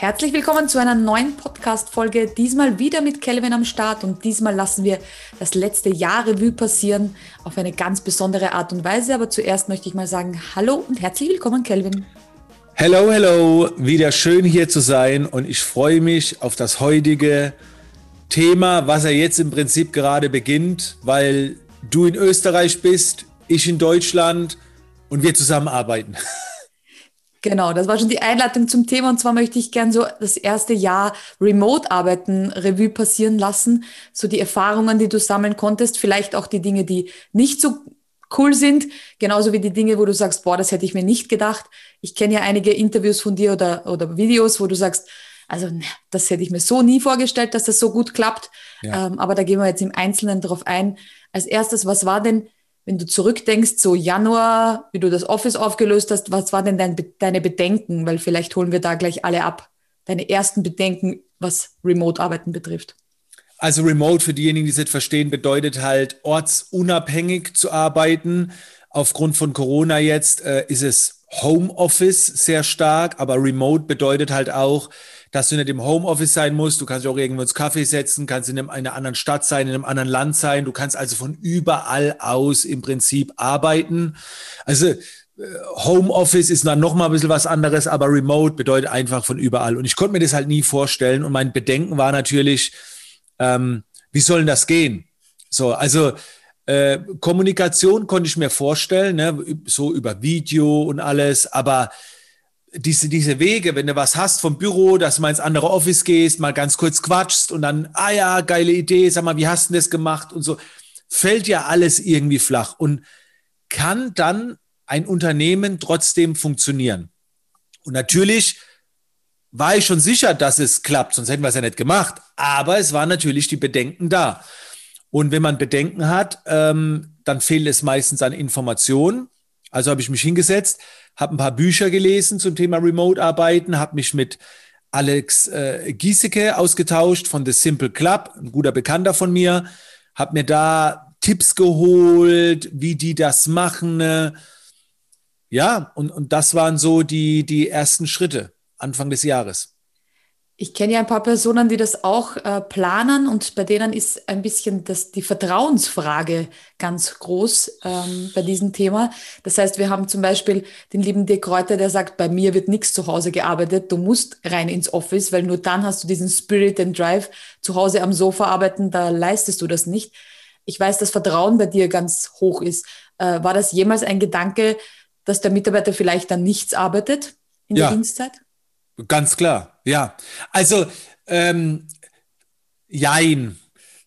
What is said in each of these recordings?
Herzlich willkommen zu einer neuen Podcast-Folge. Diesmal wieder mit Kelvin am Start und diesmal lassen wir das letzte Jahr Revue passieren auf eine ganz besondere Art und Weise. Aber zuerst möchte ich mal sagen, hallo und herzlich willkommen, Kelvin. Hello, hello, wieder schön hier zu sein und ich freue mich auf das heutige Thema, was er jetzt im Prinzip gerade beginnt, weil du in Österreich bist, ich in Deutschland und wir zusammenarbeiten. Genau, das war schon die Einleitung zum Thema. Und zwar möchte ich gern so das erste Jahr Remote-Arbeiten Revue passieren lassen. So die Erfahrungen, die du sammeln konntest, vielleicht auch die Dinge, die nicht so cool sind, genauso wie die Dinge, wo du sagst, boah, das hätte ich mir nicht gedacht. Ich kenne ja einige Interviews von dir oder, oder Videos, wo du sagst, also ne, das hätte ich mir so nie vorgestellt, dass das so gut klappt. Ja. Ähm, aber da gehen wir jetzt im Einzelnen drauf ein. Als erstes, was war denn wenn du zurückdenkst, so Januar, wie du das Office aufgelöst hast, was war denn dein, deine Bedenken? Weil vielleicht holen wir da gleich alle ab. Deine ersten Bedenken, was Remote-Arbeiten betrifft. Also Remote, für diejenigen, die es nicht verstehen, bedeutet halt ortsunabhängig zu arbeiten. Aufgrund von Corona jetzt äh, ist es Homeoffice sehr stark, aber Remote bedeutet halt auch, dass du nicht im Homeoffice sein musst. Du kannst auch irgendwo ins Kaffee setzen, kannst in einer anderen Stadt sein, in einem anderen Land sein. Du kannst also von überall aus im Prinzip arbeiten. Also äh, Homeoffice ist dann noch mal ein bisschen was anderes, aber Remote bedeutet einfach von überall. Und ich konnte mir das halt nie vorstellen. Und mein Bedenken war natürlich, ähm, wie soll denn das gehen? So, also äh, Kommunikation konnte ich mir vorstellen, ne, so über Video und alles, aber diese, diese Wege, wenn du was hast vom Büro, dass du mal ins andere Office gehst, mal ganz kurz quatschst und dann, ah ja, geile Idee, sag mal, wie hast du das gemacht und so, fällt ja alles irgendwie flach und kann dann ein Unternehmen trotzdem funktionieren. Und natürlich war ich schon sicher, dass es klappt, sonst hätten wir es ja nicht gemacht. Aber es waren natürlich die Bedenken da. Und wenn man Bedenken hat, ähm, dann fehlt es meistens an Informationen. Also habe ich mich hingesetzt, habe ein paar Bücher gelesen zum Thema Remote-Arbeiten, habe mich mit Alex äh, Giesecke ausgetauscht von The Simple Club, ein guter Bekannter von mir, habe mir da Tipps geholt, wie die das machen. Ne? Ja, und, und das waren so die, die ersten Schritte Anfang des Jahres. Ich kenne ja ein paar Personen, die das auch äh, planen und bei denen ist ein bisschen das, die Vertrauensfrage ganz groß ähm, bei diesem Thema. Das heißt, wir haben zum Beispiel den lieben Dirk Kräuter, der sagt, bei mir wird nichts zu Hause gearbeitet, du musst rein ins Office, weil nur dann hast du diesen Spirit and Drive. Zu Hause am Sofa arbeiten, da leistest du das nicht. Ich weiß, dass Vertrauen bei dir ganz hoch ist. Äh, war das jemals ein Gedanke, dass der Mitarbeiter vielleicht dann nichts arbeitet in ja. der Dienstzeit? Ganz klar, ja. Also, ähm, jein.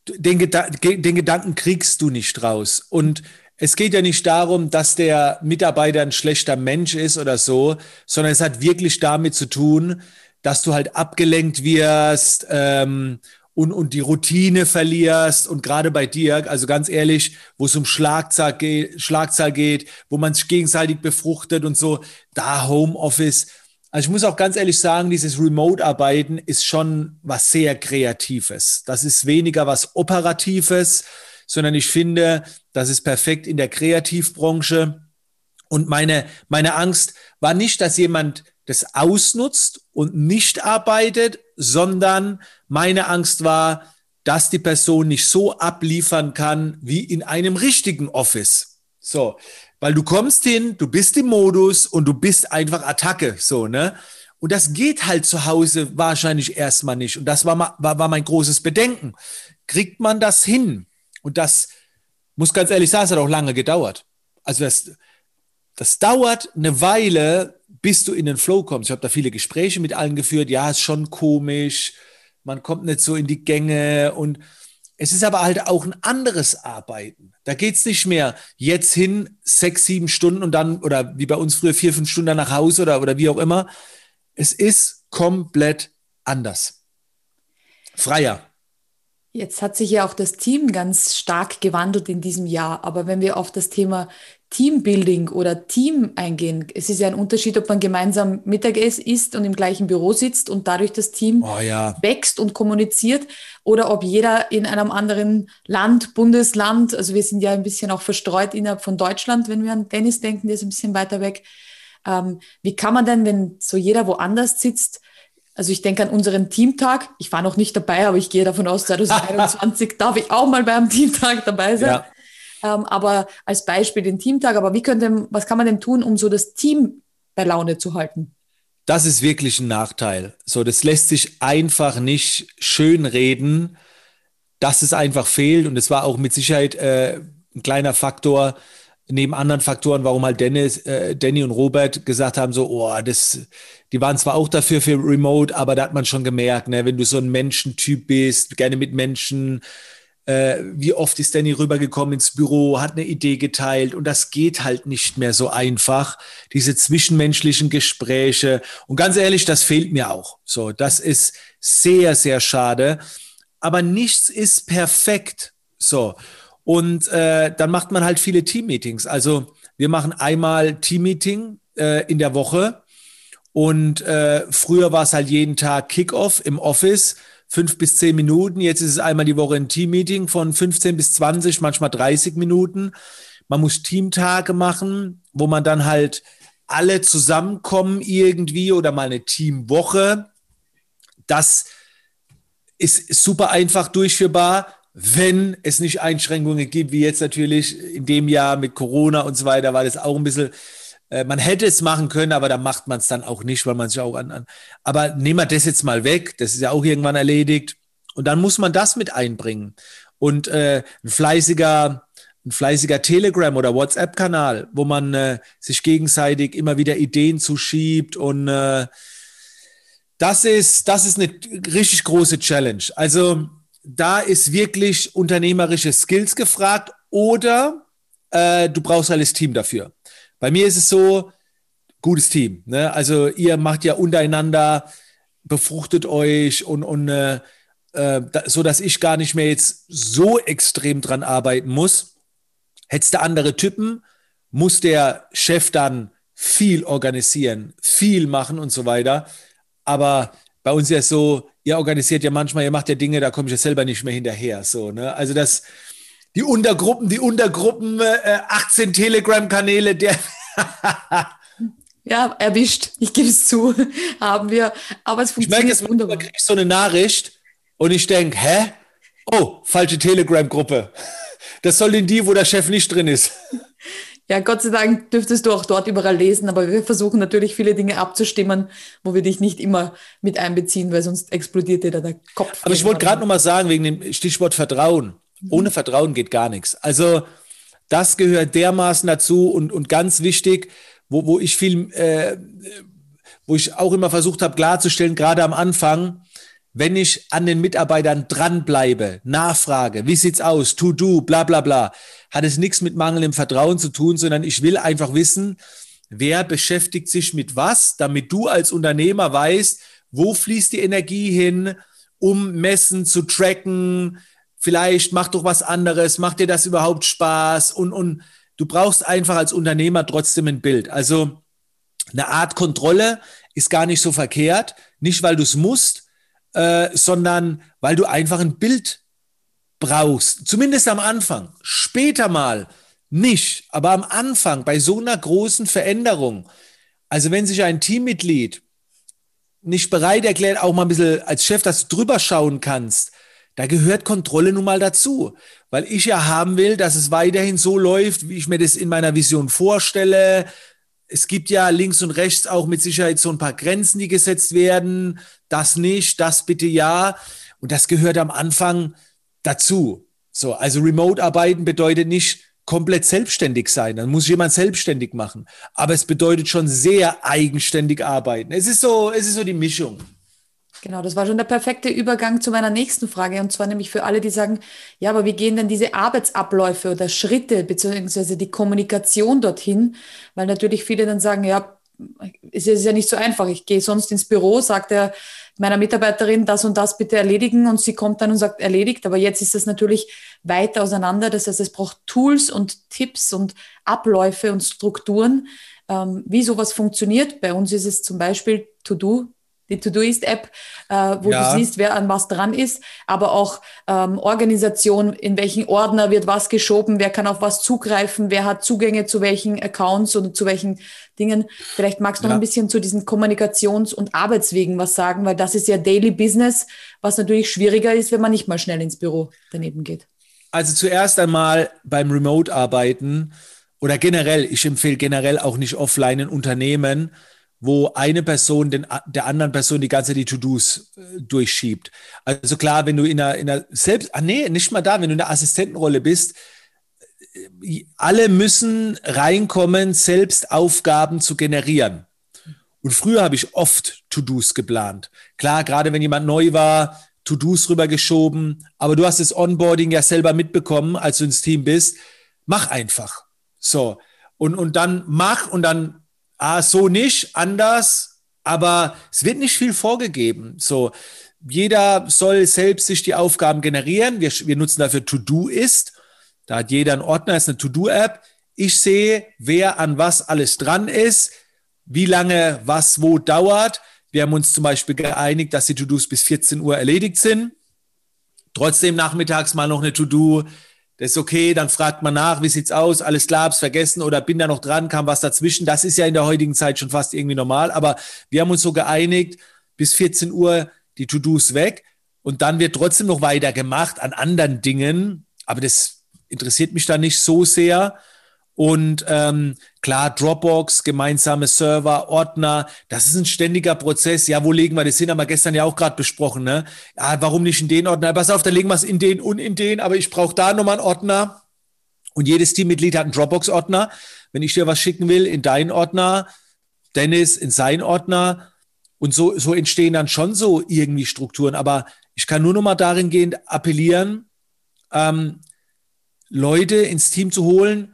Den, Geda den Gedanken kriegst du nicht raus. Und es geht ja nicht darum, dass der Mitarbeiter ein schlechter Mensch ist oder so, sondern es hat wirklich damit zu tun, dass du halt abgelenkt wirst ähm, und, und die Routine verlierst. Und gerade bei dir, also ganz ehrlich, wo es um Schlagzahl geht, Schlagzahl geht, wo man sich gegenseitig befruchtet und so, da Homeoffice, also ich muss auch ganz ehrlich sagen, dieses Remote-Arbeiten ist schon was sehr Kreatives. Das ist weniger was Operatives, sondern ich finde, das ist perfekt in der Kreativbranche. Und meine, meine Angst war nicht, dass jemand das ausnutzt und nicht arbeitet, sondern meine Angst war, dass die Person nicht so abliefern kann wie in einem richtigen Office. So, weil du kommst hin, du bist im Modus und du bist einfach Attacke, so, ne? Und das geht halt zu Hause wahrscheinlich erstmal nicht. Und das war, war, war mein großes Bedenken. Kriegt man das hin? Und das, muss ganz ehrlich sagen, es hat auch lange gedauert. Also das, das dauert eine Weile, bis du in den Flow kommst. Ich habe da viele Gespräche mit allen geführt. Ja, ist schon komisch. Man kommt nicht so in die Gänge und es ist aber halt auch ein anderes Arbeiten. Da geht es nicht mehr jetzt hin, sechs, sieben Stunden und dann, oder wie bei uns früher, vier, fünf Stunden nach Hause oder, oder wie auch immer. Es ist komplett anders. Freier. Jetzt hat sich ja auch das Team ganz stark gewandelt in diesem Jahr. Aber wenn wir auf das Thema Teambuilding oder Team eingehen, es ist ja ein Unterschied, ob man gemeinsam Mittagessen isst und im gleichen Büro sitzt und dadurch das Team oh ja. wächst und kommuniziert oder ob jeder in einem anderen Land, Bundesland, also wir sind ja ein bisschen auch verstreut innerhalb von Deutschland, wenn wir an Dennis denken, der ist ein bisschen weiter weg. Ähm, wie kann man denn, wenn so jeder woanders sitzt, Also ich denke an unseren Teamtag. Ich war noch nicht dabei, aber ich gehe davon aus, 2021 darf ich auch mal beim Teamtag dabei sein. Ja. Ähm, aber als Beispiel den Teamtag. Aber wie könnte, was kann man denn tun, um so das Team bei Laune zu halten? Das ist wirklich ein Nachteil. So, das lässt sich einfach nicht schönreden, dass es einfach fehlt. Und es war auch mit Sicherheit äh, ein kleiner Faktor, neben anderen Faktoren, warum halt Dennis, äh, Danny und Robert gesagt haben, so, oh, das, die waren zwar auch dafür für Remote, aber da hat man schon gemerkt, ne, wenn du so ein Menschentyp bist, gerne mit Menschen, äh, wie oft ist Danny rübergekommen ins Büro, hat eine Idee geteilt und das geht halt nicht mehr so einfach, diese zwischenmenschlichen Gespräche. Und ganz ehrlich, das fehlt mir auch. So, das ist sehr, sehr schade. Aber nichts ist perfekt. So. Und äh, dann macht man halt viele Teammeetings. Also wir machen einmal Teammeeting äh, in der Woche. Und äh, früher war es halt jeden Tag Kickoff im Office, fünf bis zehn Minuten. Jetzt ist es einmal die Woche ein Teammeeting von 15 bis 20, manchmal 30 Minuten. Man muss Teamtage machen, wo man dann halt alle zusammenkommen irgendwie oder mal eine Teamwoche. Das ist super einfach durchführbar wenn es nicht Einschränkungen gibt, wie jetzt natürlich in dem Jahr mit Corona und so weiter, war das auch ein bisschen, äh, man hätte es machen können, aber da macht man es dann auch nicht, weil man sich auch an, an. Aber nehmen wir das jetzt mal weg, das ist ja auch irgendwann erledigt. Und dann muss man das mit einbringen. Und äh, ein fleißiger, ein fleißiger Telegram- oder WhatsApp-Kanal, wo man äh, sich gegenseitig immer wieder Ideen zuschiebt und äh, das ist, das ist eine richtig große Challenge. Also da ist wirklich unternehmerische Skills gefragt oder äh, du brauchst halt das Team dafür. Bei mir ist es so, gutes Team. Ne? Also ihr macht ja untereinander, befruchtet euch und, und äh, äh, so, dass ich gar nicht mehr jetzt so extrem dran arbeiten muss. Hättest du andere Typen, muss der Chef dann viel organisieren, viel machen und so weiter. Aber bei uns ist es so, ihr organisiert ja manchmal, ihr macht ja Dinge, da komme ich ja selber nicht mehr hinterher. So, ne? Also das, die Untergruppen, die Untergruppen, äh, 18 Telegram-Kanäle, der. ja, erwischt. Ich gebe es zu, haben wir. Aber es funktioniert ich merke, wunderbar. kriege ich so eine Nachricht und ich denke, hä? Oh, falsche Telegram-Gruppe. Das soll in die, wo der Chef nicht drin ist. Ja, Gott sei Dank dürftest du auch dort überall lesen, aber wir versuchen natürlich viele Dinge abzustimmen, wo wir dich nicht immer mit einbeziehen, weil sonst explodiert dir da der Kopf. Aber ich wollte gerade noch mal sagen, wegen dem Stichwort Vertrauen. Mhm. Ohne Vertrauen geht gar nichts. Also das gehört dermaßen dazu und, und ganz wichtig, wo, wo ich viel, äh, wo ich auch immer versucht habe klarzustellen, gerade am Anfang, wenn ich an den Mitarbeitern dranbleibe, nachfrage, wie sieht's aus, to do, bla bla bla, hat es nichts mit mangelndem Vertrauen zu tun, sondern ich will einfach wissen, wer beschäftigt sich mit was, damit du als Unternehmer weißt, wo fließt die Energie hin, um Messen zu tracken, vielleicht mach doch was anderes, macht dir das überhaupt Spaß? Und, und du brauchst einfach als Unternehmer trotzdem ein Bild. Also eine Art Kontrolle ist gar nicht so verkehrt, nicht weil du es musst, äh, sondern weil du einfach ein Bild brauchst, zumindest am Anfang, später mal nicht, aber am Anfang bei so einer großen Veränderung, also wenn sich ein Teammitglied nicht bereit erklärt, auch mal ein bisschen als Chef, dass du drüber schauen kannst, da gehört Kontrolle nun mal dazu, weil ich ja haben will, dass es weiterhin so läuft, wie ich mir das in meiner Vision vorstelle. Es gibt ja links und rechts auch mit Sicherheit so ein paar Grenzen, die gesetzt werden. Das nicht, das bitte ja. Und das gehört am Anfang dazu. So, also Remote-Arbeiten bedeutet nicht komplett selbstständig sein. Dann muss jemand selbstständig machen. Aber es bedeutet schon sehr eigenständig arbeiten. Es ist so, es ist so die Mischung. Genau, das war schon der perfekte Übergang zu meiner nächsten Frage. Und zwar nämlich für alle, die sagen, ja, aber wie gehen denn diese Arbeitsabläufe oder Schritte beziehungsweise die Kommunikation dorthin? Weil natürlich viele dann sagen, ja, es ist ja nicht so einfach. Ich gehe sonst ins Büro, sagt er, meiner Mitarbeiterin das und das bitte erledigen und sie kommt dann und sagt erledigt. Aber jetzt ist das natürlich weiter auseinander. Das heißt, es braucht Tools und Tipps und Abläufe und Strukturen, ähm, wie sowas funktioniert. Bei uns ist es zum Beispiel To-Do die To-Do-Ist-App, äh, wo ja. du siehst, wer an was dran ist, aber auch ähm, Organisation, in welchen Ordner wird was geschoben, wer kann auf was zugreifen, wer hat Zugänge zu welchen Accounts oder zu welchen Dingen. Vielleicht magst du ja. noch ein bisschen zu diesen Kommunikations- und Arbeitswegen was sagen, weil das ist ja Daily Business, was natürlich schwieriger ist, wenn man nicht mal schnell ins Büro daneben geht. Also zuerst einmal beim Remote-Arbeiten oder generell, ich empfehle generell auch nicht offline in Unternehmen, wo eine Person den, der anderen Person die ganze die To-Dos äh, durchschiebt. Also klar, wenn du in einer, in einer selbst, ah nee, nicht mal da, wenn du in der Assistentenrolle bist, äh, alle müssen reinkommen, selbst Aufgaben zu generieren. Und früher habe ich oft To-Dos geplant. Klar, gerade wenn jemand neu war, To-Dos rübergeschoben, aber du hast das Onboarding ja selber mitbekommen, als du ins Team bist. Mach einfach. So. Und, und dann mach und dann ah, so nicht, anders, aber es wird nicht viel vorgegeben. So, jeder soll selbst sich die Aufgaben generieren. Wir, wir nutzen dafür To-Do ist. Da hat jeder einen Ordner, ist eine To-Do-App. Ich sehe, wer an was alles dran ist, wie lange was wo dauert. Wir haben uns zum Beispiel geeinigt, dass die To-Dos bis 14 Uhr erledigt sind. Trotzdem nachmittags mal noch eine To-Do das ist okay, dann fragt man nach, wie sieht's aus, alles klar, hab's vergessen oder bin da noch dran, kam was dazwischen. Das ist ja in der heutigen Zeit schon fast irgendwie normal, aber wir haben uns so geeinigt, bis 14 Uhr die To-Dos weg und dann wird trotzdem noch weiter gemacht an anderen Dingen, aber das interessiert mich da nicht so sehr. Und ähm, klar, Dropbox, gemeinsame Server, Ordner, das ist ein ständiger Prozess. Ja, wo legen wir das hin? Haben wir gestern ja auch gerade besprochen. Ne? Ja, warum nicht in den Ordner? Pass auf, dann legen wir es in den und in den, aber ich brauche da nochmal einen Ordner. Und jedes Teammitglied hat einen Dropbox-Ordner. Wenn ich dir was schicken will, in deinen Ordner, Dennis in seinen Ordner. Und so, so entstehen dann schon so irgendwie Strukturen. Aber ich kann nur noch mal darin gehend appellieren, ähm, Leute ins Team zu holen,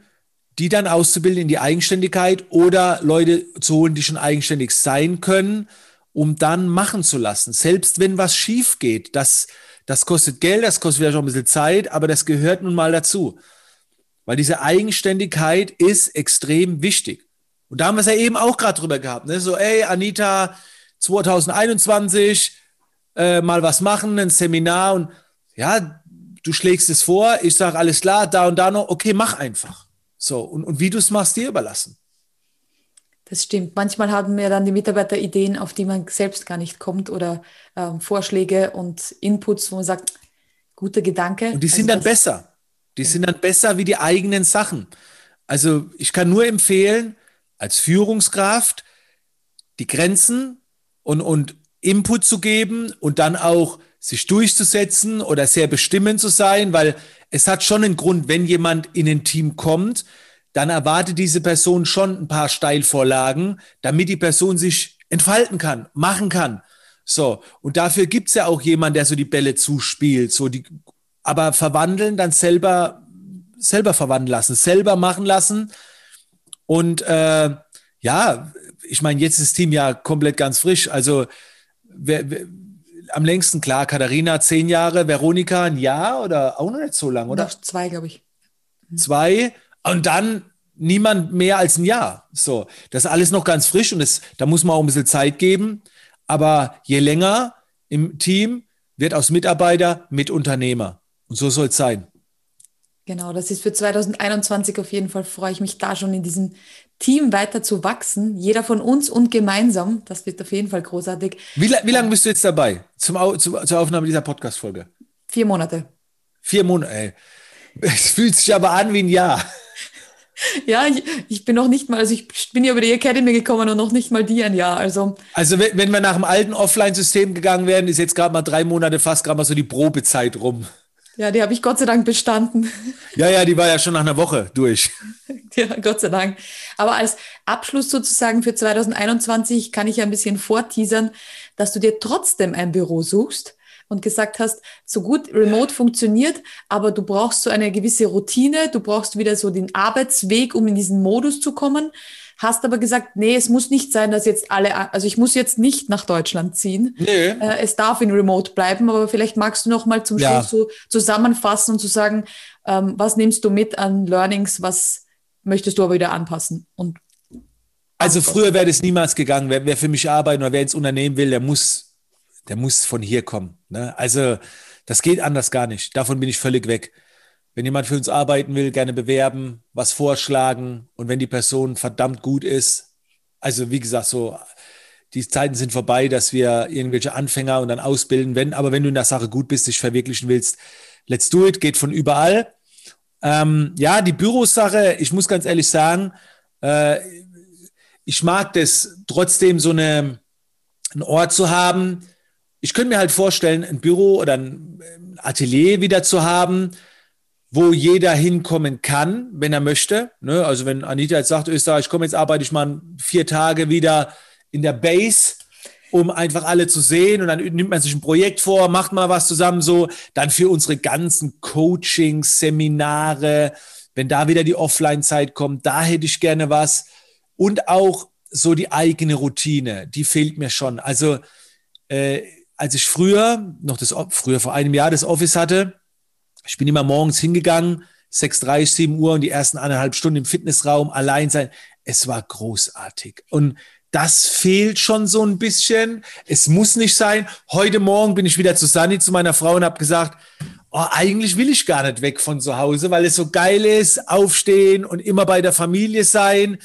die dann auszubilden in die Eigenständigkeit oder Leute zu holen, die schon eigenständig sein können, um dann machen zu lassen. Selbst wenn was schief geht, das, das kostet Geld, das kostet vielleicht auch ein bisschen Zeit, aber das gehört nun mal dazu. Weil diese Eigenständigkeit ist extrem wichtig. Und da haben wir es ja eben auch gerade drüber gehabt. Ne? So, ey, Anita, 2021, äh, mal was machen, ein Seminar und ja, du schlägst es vor, ich sage alles klar, da und da noch, okay, mach einfach. So, und, und wie du es machst, dir überlassen. Das stimmt. Manchmal haben mir dann die Mitarbeiter Ideen, auf die man selbst gar nicht kommt oder ähm, Vorschläge und Inputs, wo man sagt, guter Gedanke. Und die sind also dann besser. Die ja. sind dann besser wie die eigenen Sachen. Also ich kann nur empfehlen, als Führungskraft die Grenzen und, und Input zu geben und dann auch sich durchzusetzen oder sehr bestimmend zu sein, weil es hat schon einen Grund, wenn jemand in ein Team kommt, dann erwartet diese Person schon ein paar Steilvorlagen, damit die Person sich entfalten kann, machen kann. So, und dafür gibt's ja auch jemand, der so die Bälle zuspielt, so die, aber verwandeln, dann selber, selber verwandeln lassen, selber machen lassen. Und äh, ja, ich meine, jetzt ist das Team ja komplett ganz frisch. Also wer, wer, am längsten klar, Katharina zehn Jahre, Veronika ein Jahr oder auch noch nicht so lange, oder? Noch zwei, glaube ich. Mhm. Zwei und dann niemand mehr als ein Jahr. So, das ist alles noch ganz frisch und das, da muss man auch ein bisschen Zeit geben. Aber je länger im Team wird aus Mitarbeiter mit Unternehmer. Und so soll es sein. Genau, das ist für 2021 auf jeden Fall, freue ich mich da schon in diesem Team weiter zu wachsen. Jeder von uns und gemeinsam. Das wird auf jeden Fall großartig. Wie, wie lange bist du jetzt dabei zum, zum, zur Aufnahme dieser Podcast-Folge? Vier Monate. Vier Monate, ey. Es fühlt sich aber an wie ein Jahr. Ja, ich, ich, bin noch nicht mal, also ich bin ja über die Academy gekommen und noch nicht mal die ein Jahr. Also, also wenn, wenn wir nach dem alten Offline-System gegangen wären, ist jetzt gerade mal drei Monate fast gerade mal so die Probezeit rum. Ja, die habe ich Gott sei Dank bestanden. Ja, ja, die war ja schon nach einer Woche durch. Ja, Gott sei Dank. Aber als Abschluss sozusagen für 2021 kann ich ja ein bisschen vorteasern, dass du dir trotzdem ein Büro suchst und gesagt hast, so gut remote funktioniert, aber du brauchst so eine gewisse Routine, du brauchst wieder so den Arbeitsweg, um in diesen Modus zu kommen hast aber gesagt, nee, es muss nicht sein, dass jetzt alle, also ich muss jetzt nicht nach Deutschland ziehen. Nee. Äh, es darf in Remote bleiben, aber vielleicht magst du noch mal zum ja. Schluss so zusammenfassen und zu sagen, ähm, was nimmst du mit an Learnings, was möchtest du aber wieder anpassen? Und Also früher wäre das niemals gegangen. Wer, wer, für mich arbeiten oder wer ins Unternehmen will, der muss, der muss von hier kommen. Ne? Also das geht anders gar nicht. Davon bin ich völlig weg. Wenn jemand für uns arbeiten will, gerne bewerben, was vorschlagen und wenn die Person verdammt gut ist, also wie gesagt, so die Zeiten sind vorbei, dass wir irgendwelche Anfänger und dann ausbilden. Wenn, aber wenn du in der Sache gut bist, dich verwirklichen willst, let's do it, geht von überall. Ähm, ja, die Bürosache, ich muss ganz ehrlich sagen, äh, ich mag das trotzdem so eine, einen Ort zu haben. Ich könnte mir halt vorstellen, ein Büro oder ein Atelier wieder zu haben, wo jeder hinkommen kann, wenn er möchte. Ne? Also wenn Anita jetzt sagt, Österreich, komm, jetzt arbeite ich mal vier Tage wieder in der Base, um einfach alle zu sehen und dann nimmt man sich ein Projekt vor, macht mal was zusammen so, dann für unsere ganzen Coachings, Seminare, wenn da wieder die Offline-Zeit kommt, da hätte ich gerne was und auch so die eigene Routine, die fehlt mir schon. Also äh, als ich früher, noch das, früher vor einem Jahr das Office hatte, ich bin immer morgens hingegangen, 6.30, 7 Uhr und die ersten eineinhalb Stunden im Fitnessraum allein sein. Es war großartig. Und das fehlt schon so ein bisschen. Es muss nicht sein. Heute Morgen bin ich wieder zu Sunny, zu meiner Frau und habe gesagt, oh, eigentlich will ich gar nicht weg von zu Hause, weil es so geil ist, aufstehen und immer bei der Familie sein.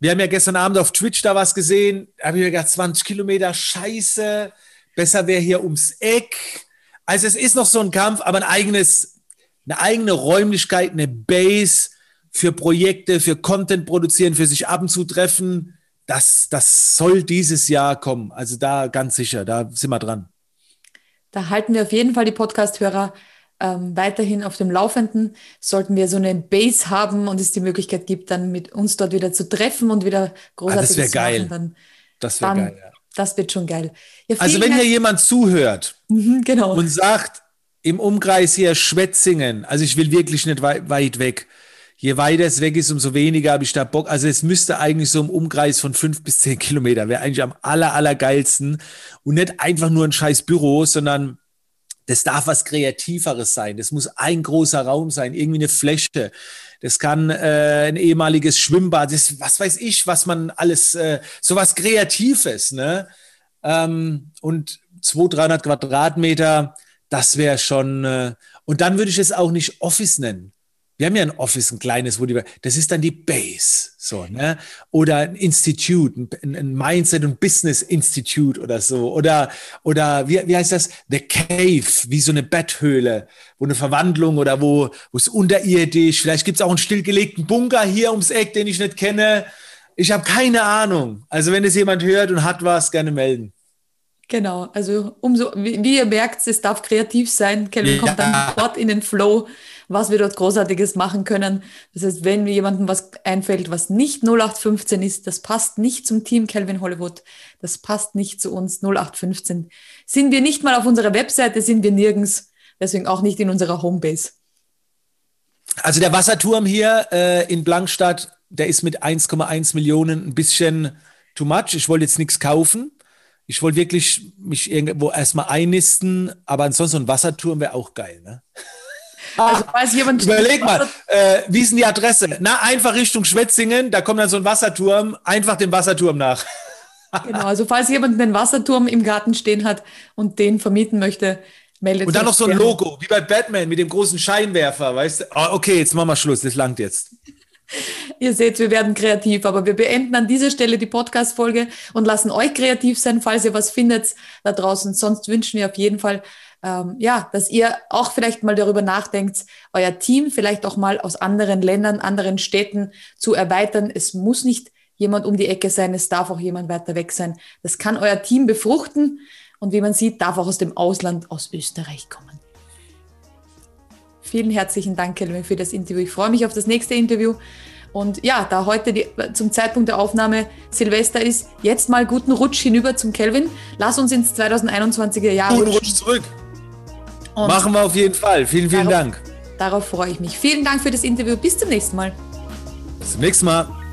Wir haben ja gestern Abend auf Twitch da was gesehen. Da habe ich mir gedacht, 20 Kilometer, scheiße. Besser wäre hier ums Eck. Also es ist noch so ein Kampf, aber ein eigenes, eine eigene Räumlichkeit, eine Base für Projekte, für Content produzieren, für sich ab und zu treffen das, das soll dieses Jahr kommen. Also da ganz sicher, da sind wir dran. Da halten wir auf jeden Fall die Podcast-Hörer ähm, weiterhin auf dem Laufenden. Sollten wir so eine Base haben und es die Möglichkeit gibt, dann mit uns dort wieder zu treffen und wieder großartig ah, das zu machen, dann, das wäre geil. Ja. Das wird schon geil. Ja, also wenn hier jemand zuhört mhm, genau. und sagt, im Umkreis hier Schwetzingen, also ich will wirklich nicht weit, weit weg, je weiter es weg ist, umso weniger habe ich da Bock. Also es müsste eigentlich so im Umkreis von fünf bis zehn Kilometer, wäre eigentlich am aller, aller geilsten. Und nicht einfach nur ein scheiß Büro, sondern das darf was Kreativeres sein. Das muss ein großer Raum sein, irgendwie eine Fläche. Das kann äh, ein ehemaliges Schwimmbad, das, was weiß ich, was man alles, äh, so was Kreatives, ne? Ähm, und 200, 300 Quadratmeter, das wäre schon, äh, und dann würde ich es auch nicht Office nennen wir haben ja ein Office, ein kleines, wo die, das ist dann die Base, so, ne? Oder ein Institute, ein, ein Mindset und Business Institute oder so. Oder, oder wie, wie heißt das? The Cave, wie so eine Betthöhle, wo eine Verwandlung oder wo, wo es unterirdisch, vielleicht gibt es auch einen stillgelegten Bunker hier ums Eck, den ich nicht kenne. Ich habe keine Ahnung. Also wenn es jemand hört und hat was, gerne melden. Genau, also umso, wie, wie ihr merkt, es darf kreativ sein. Kevin ja. kommt dann sofort in den Flow was wir dort Großartiges machen können. Das heißt, wenn mir jemandem was einfällt, was nicht 0815 ist, das passt nicht zum Team Calvin Hollywood, das passt nicht zu uns 0815. Sind wir nicht mal auf unserer Webseite, sind wir nirgends, deswegen auch nicht in unserer Homebase. Also der Wasserturm hier äh, in Blankstadt, der ist mit 1,1 Millionen ein bisschen too much. Ich wollte jetzt nichts kaufen. Ich wollte wirklich mich irgendwo erstmal einnisten, aber ansonsten ein Wasserturm wäre auch geil, ne? Also, falls jemand Überleg mal, äh, wie ist denn die Adresse? Na, einfach Richtung Schwetzingen, da kommt dann so ein Wasserturm, einfach dem Wasserturm nach. genau, also falls jemand einen Wasserturm im Garten stehen hat und den vermieten möchte, meldet sich. Und dann noch so ein Logo, wie bei Batman mit dem großen Scheinwerfer, weißt du? Oh, okay, jetzt machen wir Schluss, das langt jetzt. Ihr seht, wir werden kreativ, aber wir beenden an dieser Stelle die Podcast-Folge und lassen euch kreativ sein, falls ihr was findet da draußen. Sonst wünschen wir auf jeden Fall ähm, ja, dass ihr auch vielleicht mal darüber nachdenkt, euer Team vielleicht auch mal aus anderen Ländern, anderen Städten zu erweitern. Es muss nicht jemand um die Ecke sein, es darf auch jemand weiter weg sein. Das kann euer Team befruchten und wie man sieht, darf auch aus dem Ausland, aus Österreich kommen. Vielen herzlichen Dank, Kelvin, für das Interview. Ich freue mich auf das nächste Interview. Und ja, da heute die, zum Zeitpunkt der Aufnahme Silvester ist, jetzt mal guten Rutsch hinüber zum Kelvin. Lass uns ins 2021er Jahr guten. Rutsch zurück. Und Machen wir auf jeden Fall. Vielen, vielen darauf, Dank. Darauf freue ich mich. Vielen Dank für das Interview. Bis zum nächsten Mal. Bis zum nächsten Mal.